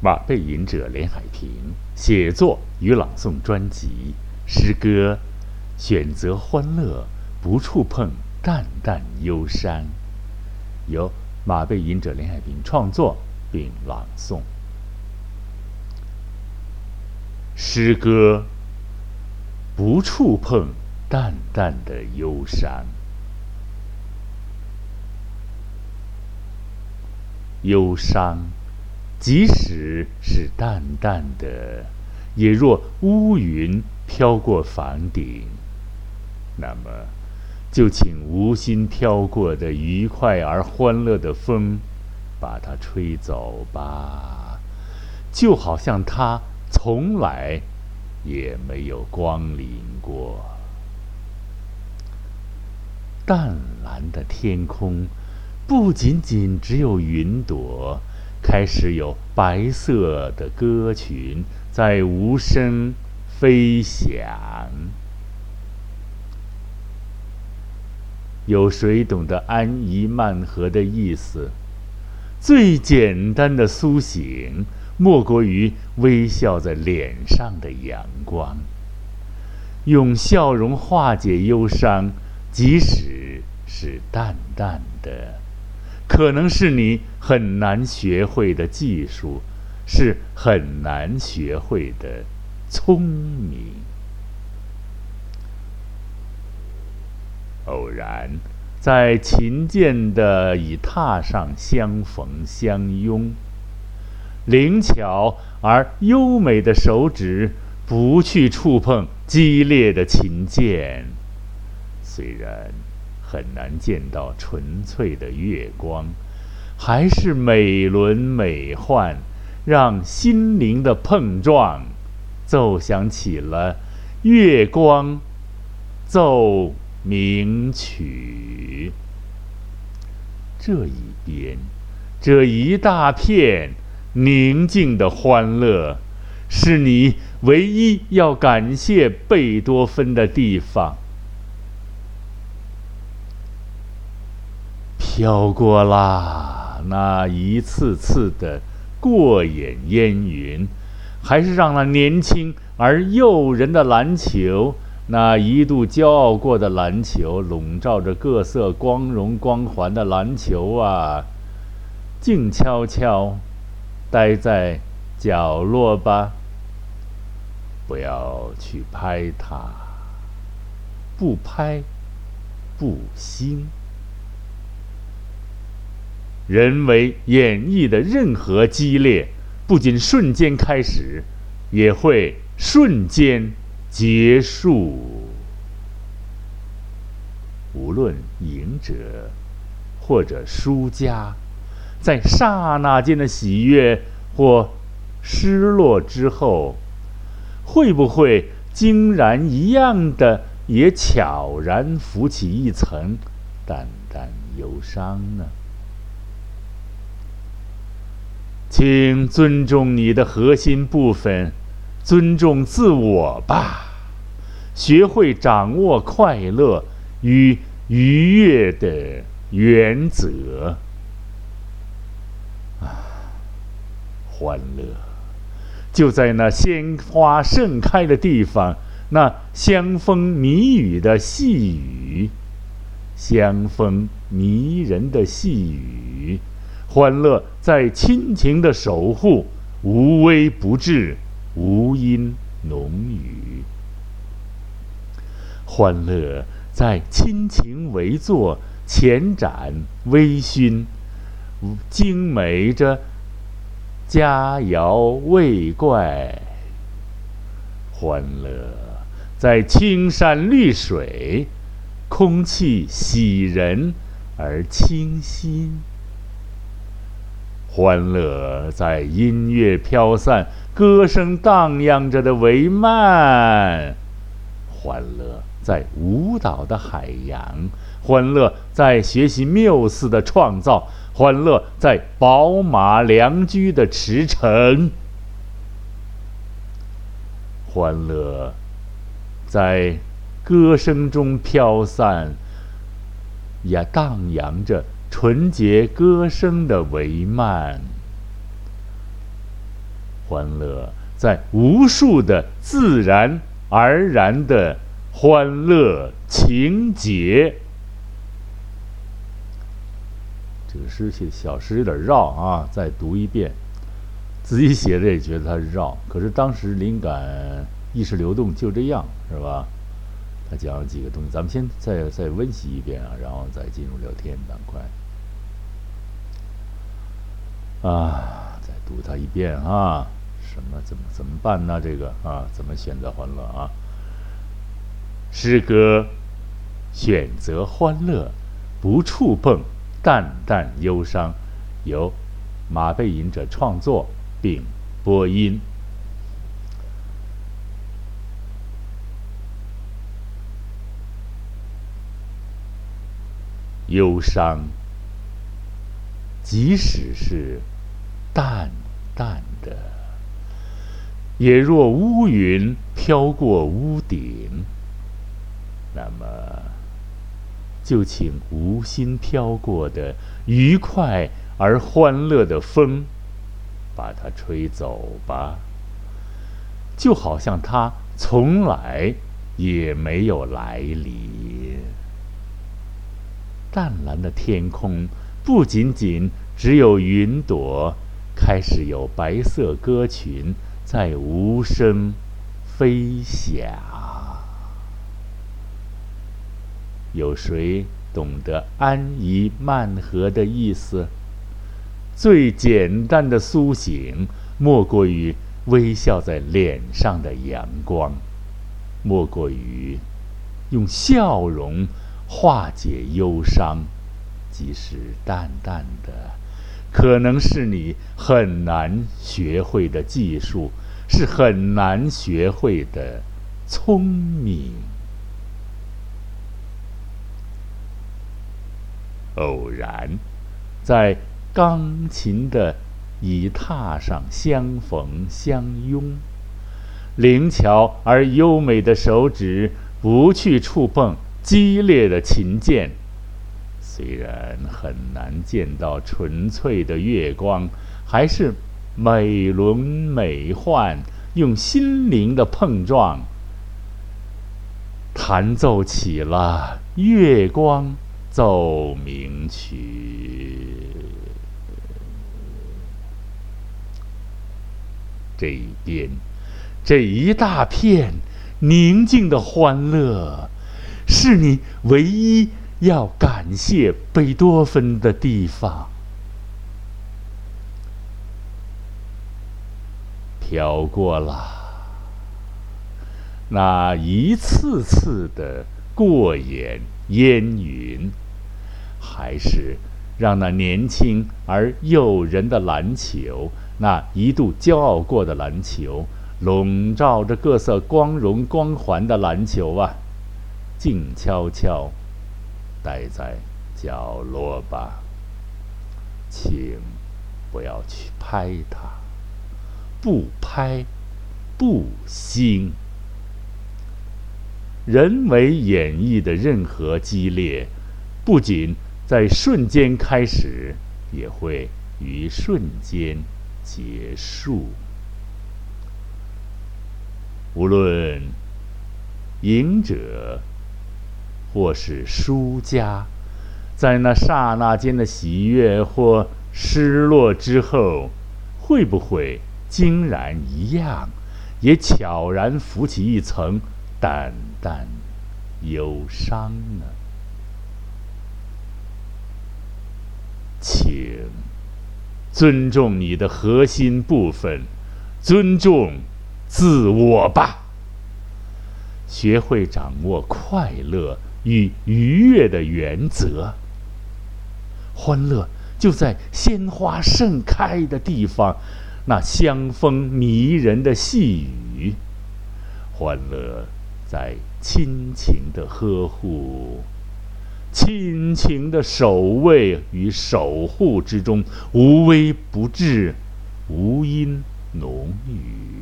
马背吟者连海平写作与朗诵专辑诗歌，选择欢乐，不触碰淡淡忧伤，由马背吟者连海平创作并朗诵。诗歌，不触碰淡淡的忧伤，忧伤。即使是淡淡的，也若乌云飘过房顶，那么，就请无心飘过的愉快而欢乐的风，把它吹走吧，就好像它从来也没有光临过。淡蓝的天空，不仅仅只有云朵。开始有白色的歌群在无声飞翔，有谁懂得安逸慢和的意思？最简单的苏醒，莫过于微笑在脸上的阳光，用笑容化解忧伤，即使是淡淡的。可能是你很难学会的技术，是很难学会的聪明。偶然在琴键的椅榻上相逢相拥，灵巧而优美的手指不去触碰激烈的琴键，虽然。很难见到纯粹的月光，还是美轮美奂，让心灵的碰撞奏响起了月光奏鸣曲。这一边，这一大片宁静的欢乐，是你唯一要感谢贝多芬的地方。飘过啦，那一次次的过眼烟云，还是让那年轻而诱人的篮球，那一度骄傲过的篮球，笼罩着各色光荣光环的篮球啊，静悄悄待在角落吧，不要去拍它，不拍，不兴。人为演绎的任何激烈，不仅瞬间开始，也会瞬间结束。无论赢者或者输家，在刹那间的喜悦或失落之后，会不会竟然一样的也悄然浮起一层淡淡忧伤呢？请尊重你的核心部分，尊重自我吧。学会掌握快乐与愉悦的原则。啊，欢乐就在那鲜花盛开的地方，那香风迷雨的细雨，香风迷人的细雨。欢乐在亲情的守护，无微不至，无音浓语。欢乐在亲情围坐，前展微醺，精美着佳肴味怪。欢乐在青山绿水，空气喜人而清新。欢乐在音乐飘散、歌声荡漾着的帷幔；欢乐在舞蹈的海洋；欢乐在学习缪斯的创造；欢乐在宝马良驹的驰骋；欢乐在歌声中飘散，也荡漾着。纯洁歌声的帷幔，欢乐在无数的自然而然的欢乐情节。这个诗写小诗有点绕啊，再读一遍。自己写的也觉得它绕，可是当时灵感、意识流动就这样，是吧？他讲了几个东西，咱们先再再温习一遍啊，然后再进入聊天板块。啊，再读它一遍啊！什么？怎么怎么办呢？这个啊，怎么选择欢乐啊？诗歌选择欢乐，不触碰淡淡忧伤，由马背吟者创作。并播音，忧伤，即使是淡淡的，也若乌云飘过屋顶，那么就请无心飘过的愉快而欢乐的风。把它吹走吧，就好像它从来也没有来临。淡蓝的天空不仅仅只有云朵，开始有白色鸽群在无声飞翔。有谁懂得安逸慢和的意思？最简单的苏醒，莫过于微笑在脸上的阳光，莫过于用笑容化解忧伤，即使淡淡的，可能是你很难学会的技术，是很难学会的聪明。偶然，在。钢琴的椅榻上相逢相拥，灵巧而优美的手指不去触碰激烈的琴键。虽然很难见到纯粹的月光，还是美轮美奂，用心灵的碰撞弹奏起了月光奏鸣曲。这一边，这一大片宁静的欢乐，是你唯一要感谢贝多芬的地方。飘过了那一次次的过眼烟云，还是让那年轻而诱人的篮球。那一度骄傲过的篮球，笼罩着各色光荣光环的篮球啊，静悄悄待在角落吧，请不要去拍它，不拍不兴。人为演绎的任何激烈，不仅在瞬间开始，也会于瞬间。结束。无论赢者或是输家，在那刹那间的喜悦或失落之后，会不会竟然一样，也悄然浮起一层淡淡忧伤呢？请。尊重你的核心部分，尊重自我吧。学会掌握快乐与愉悦的原则。欢乐就在鲜花盛开的地方，那香风迷人的细雨。欢乐在亲情的呵护。亲情的守卫与守护之中，无微不至，无音浓语。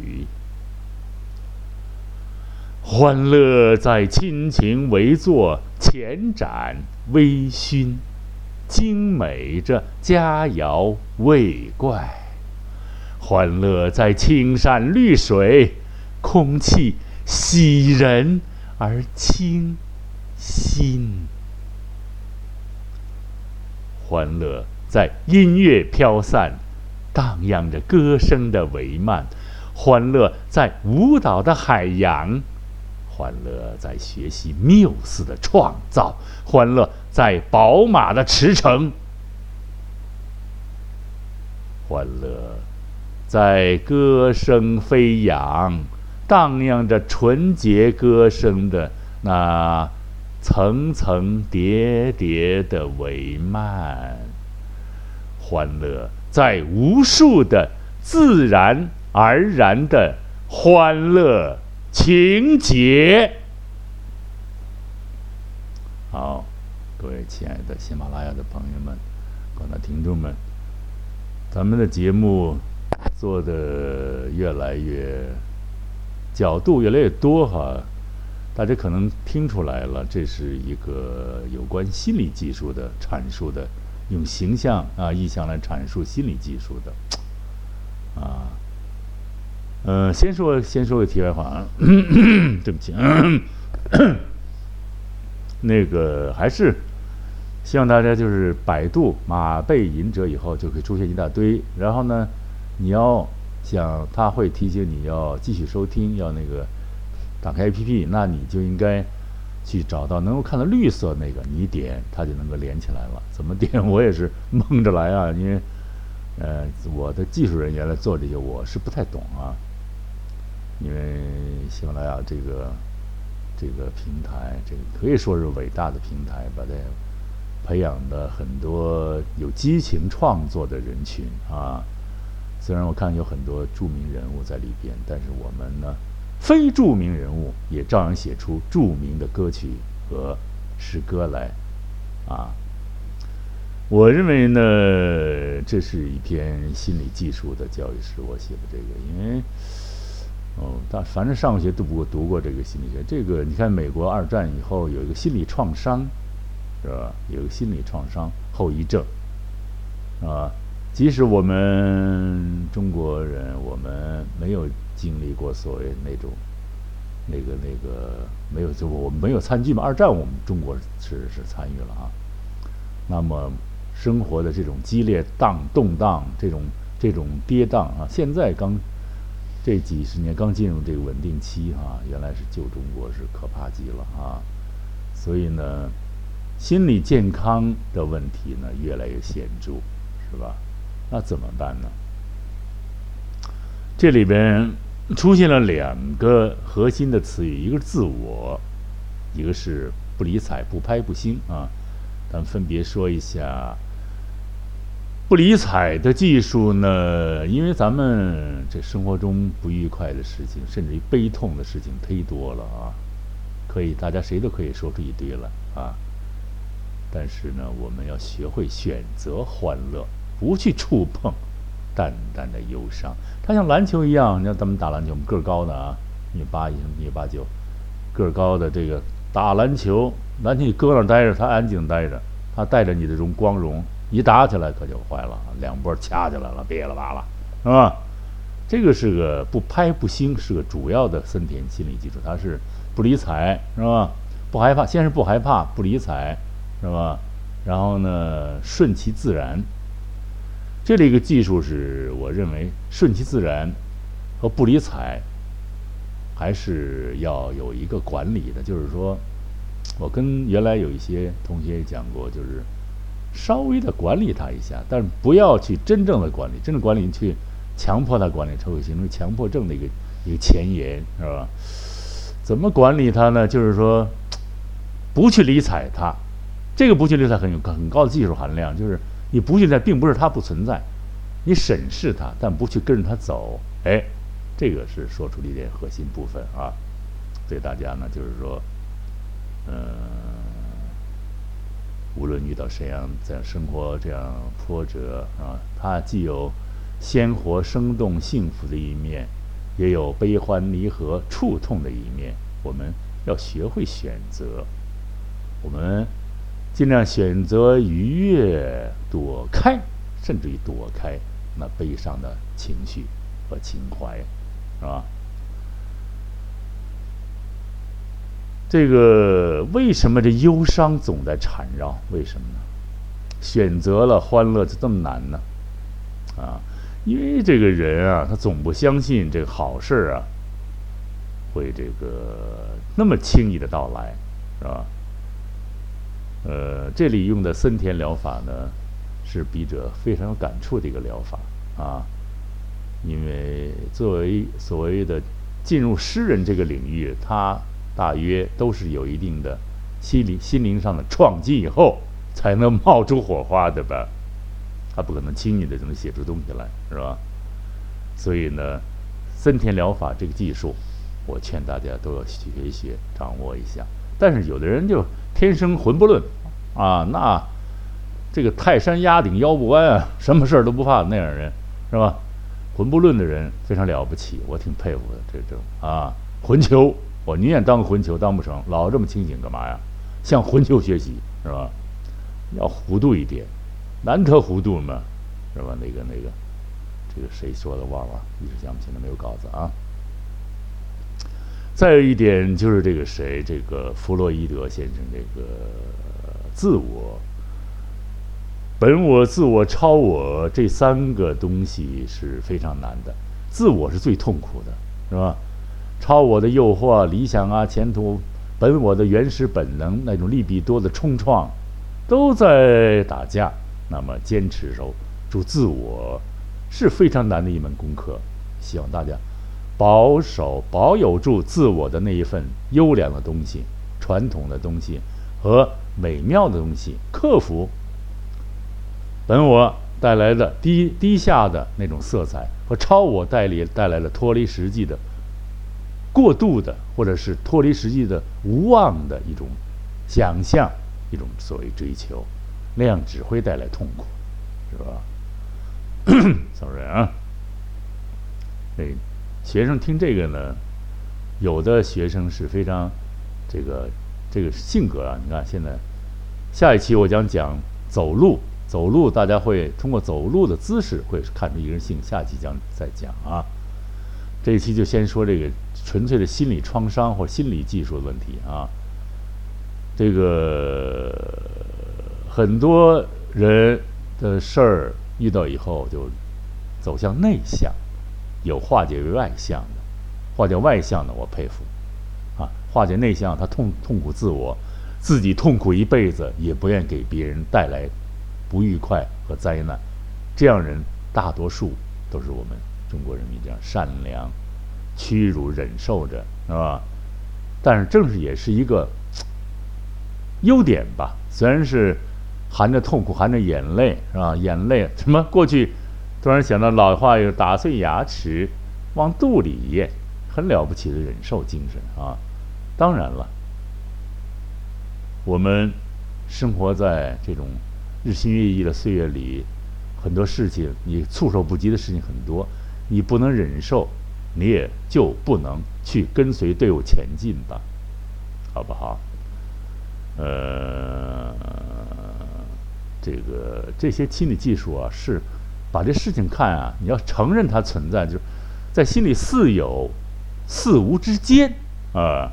欢乐在亲情围坐，前展微醺，精美着佳肴味怪。欢乐在青山绿水，空气喜人而清新。欢乐在音乐飘散，荡漾着歌声的帷幔；欢乐在舞蹈的海洋；欢乐在学习缪斯的创造；欢乐在宝马的驰骋；欢乐在歌声飞扬，荡漾着纯洁歌声的那。层层叠叠的帷幔，欢乐在无数的自然而然的欢乐情节。好，各位亲爱的喜马拉雅的朋友们，广大听众们，咱们的节目做的越来越角度越来越多哈。大家可能听出来了，这是一个有关心理技术的阐述的，用形象啊意象来阐述心理技术的，呃，先说先说个题外话啊，对不起，那个还是希望大家就是百度马背吟者以后就可以出现一大堆，然后呢，你要想他会提醒你要继续收听，要那个。打开 APP，那你就应该去找到能够看到绿色那个，你点它就能够连起来了。怎么点？我也是蒙着来啊，因为呃，我的技术人员来做这些，我是不太懂啊。因为喜马拉雅这个这个平台，这个可以说是伟大的平台，把它培养的很多有激情创作的人群啊。虽然我看有很多著名人物在里边，但是我们呢？非著名人物也照样写出著名的歌曲和诗歌来，啊，我认为呢，这是一篇心理技术的教育史，我写的这个，因为，哦，但反正上学都不过读过这个心理学，这个你看，美国二战以后有一个心理创伤，是吧？有个心理创伤后遗症，啊，即使我们中国人，我们没有。经历过所谓那种，那个那个没有，就我们没有参军嘛。二战我们中国是是参与了啊。那么生活的这种激烈荡动荡，这种这种跌宕啊，现在刚这几十年刚进入这个稳定期啊，原来是旧中国是可怕极了啊。所以呢，心理健康的问题呢越来越显著，是吧？那怎么办呢？这里边。出现了两个核心的词语，一个是自我，一个是不理睬、不拍、不兴啊。咱们分别说一下不理睬的技术呢，因为咱们这生活中不愉快的事情，甚至于悲痛的事情忒多了啊，可以大家谁都可以说出一堆了啊。但是呢，我们要学会选择欢乐，不去触碰。淡淡的忧伤，它像篮球一样。你看咱们打篮球，我们个儿高的啊，一米八一、一米八九，个儿高的这个打篮球，篮球你搁那儿待着，他安静待着，他带着你的这种光荣，一打起来可就坏了，两波掐起来了，别了吧了，是吧？这个是个不拍不兴，是个主要的森田心理基础，它是不理睬，是吧？不害怕，先是不害怕，不理睬，是吧？然后呢，顺其自然。这里一个技术是，我认为顺其自然和不理睬，还是要有一个管理的。就是说，我跟原来有一些同学也讲过，就是稍微的管理他一下，但是不要去真正的管理。真正管理你去强迫他管理，才会形成强迫症的一个一个前沿，是吧？怎么管理他呢？就是说，不去理睬他。这个不去理睬很有很高的技术含量，就是。你不去理睬，并不是他不存在，你审视他，但不去跟着他走，哎，这个是说出了一点核心部分啊。对大家呢，就是说，嗯，无论遇到怎样这样生活这样波折啊，它既有鲜活生动幸福的一面，也有悲欢离合触痛的一面。我们要学会选择，我们。尽量选择愉悦，躲开，甚至于躲开那悲伤的情绪和情怀，是吧？这个为什么这忧伤总在缠绕？为什么呢？选择了欢乐就这么难呢？啊，因为这个人啊，他总不相信这个好事啊会这个那么轻易的到来，是吧？呃，这里用的森田疗法呢，是笔者非常有感触的一个疗法啊，因为作为所谓的进入诗人这个领域，他。大约都是有一定的心理、心灵上的创击以后，才能冒出火花的吧？他不可能轻易的就能写出东西来，是吧？所以呢，森田疗法这个技术，我劝大家都要学一学，掌握一下。但是有的人就天生魂不论啊，那这个泰山压顶腰不弯啊，什么事儿都不怕那样人，是吧？魂不论的人非常了不起，我挺佩服的。这种啊，魂球。我宁愿当个混球，当不成，老这么清醒干嘛呀？向混球学习是吧？要糊涂一点，难得糊涂嘛，是吧？那个那个，这个谁说的忘了，一时想不起来，没有稿子啊。再有一点就是这个谁，这个弗洛伊德先生，这个自我、本我、自我、超我这三个东西是非常难的，自我是最痛苦的，是吧？超我的诱惑、理想啊、前途，本我的原始本能那种利比多的冲撞，都在打架。那么坚持守住自我，是非常难的一门功课。希望大家保守、保有住自我的那一份优良的东西、传统的东西和美妙的东西，克服本我带来的低低下的那种色彩和超我带里带来的脱离实际的。过度的，或者是脱离实际的无望的一种想象，一种所谓追求，那样只会带来痛苦，是吧？？sorry 啊，哎学生听这个呢，有的学生是非常这个这个性格啊，你看现在下一期我将讲走路，走路大家会通过走路的姿势会看出一个人性，下期将再讲啊。这一期就先说这个纯粹的心理创伤或心理技术的问题啊。这个很多人的事儿遇到以后就走向内向，有化解为外向的，化解外向的我佩服啊。化解内向，他痛痛苦自我，自己痛苦一辈子也不愿给别人带来不愉快和灾难。这样人大多数都是我们。中国人民这样善良、屈辱忍受着，是吧？但是正是也是一个优点吧。虽然是含着痛苦、含着眼泪，是吧？眼泪什么？过去突然想到老话有“打碎牙齿往肚里咽”，很了不起的忍受精神啊！当然了，我们生活在这种日新月异的岁月里，很多事情你措手不及的事情很多。你不能忍受，你也就不能去跟随队伍前进吧，好不好？呃，这个这些心理技术啊，是把这事情看啊，你要承认它存在，就在心里似有似无之间啊，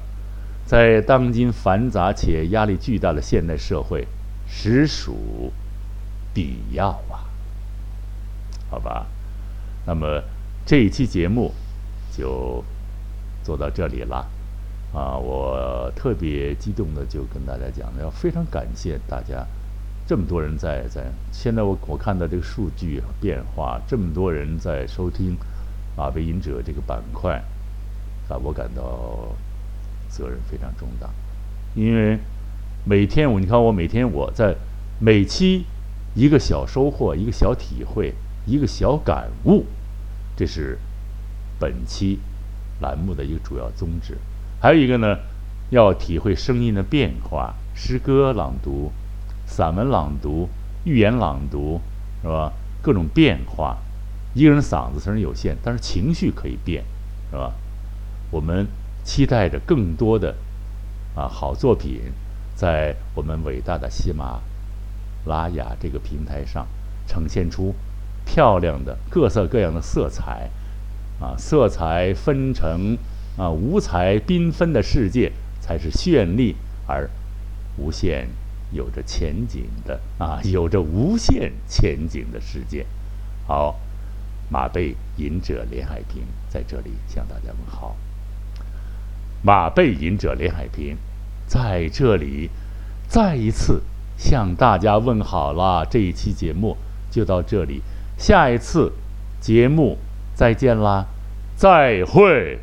在当今繁杂且压力巨大的现代社会，实属必要啊，好吧？那么。这一期节目就做到这里了啊！我特别激动的就跟大家讲，要非常感谢大家，这么多人在在。现在我我看到这个数据变化，这么多人在收听《马背隐者》这个板块啊，我感到责任非常重大。因为每天我你看我每天我在每期一个小收获，一个小体会，一个小感悟。这是本期栏目的一个主要宗旨。还有一个呢，要体会声音的变化，诗歌朗读、散文朗读、寓言朗读，是吧？各种变化。一个人嗓子虽然有限，但是情绪可以变，是吧？我们期待着更多的啊好作品，在我们伟大的喜马拉雅这个平台上呈现出漂亮的各色各样的色彩，啊，色彩纷呈，啊，五彩缤纷的世界才是绚丽而无限有着前景的啊，有着无限前景的世界。好，马背吟者连海平在这里向大家问好。马背吟者连海平在这里再一次向大家问好了。这一期节目就到这里。下一次节目再见啦，再会。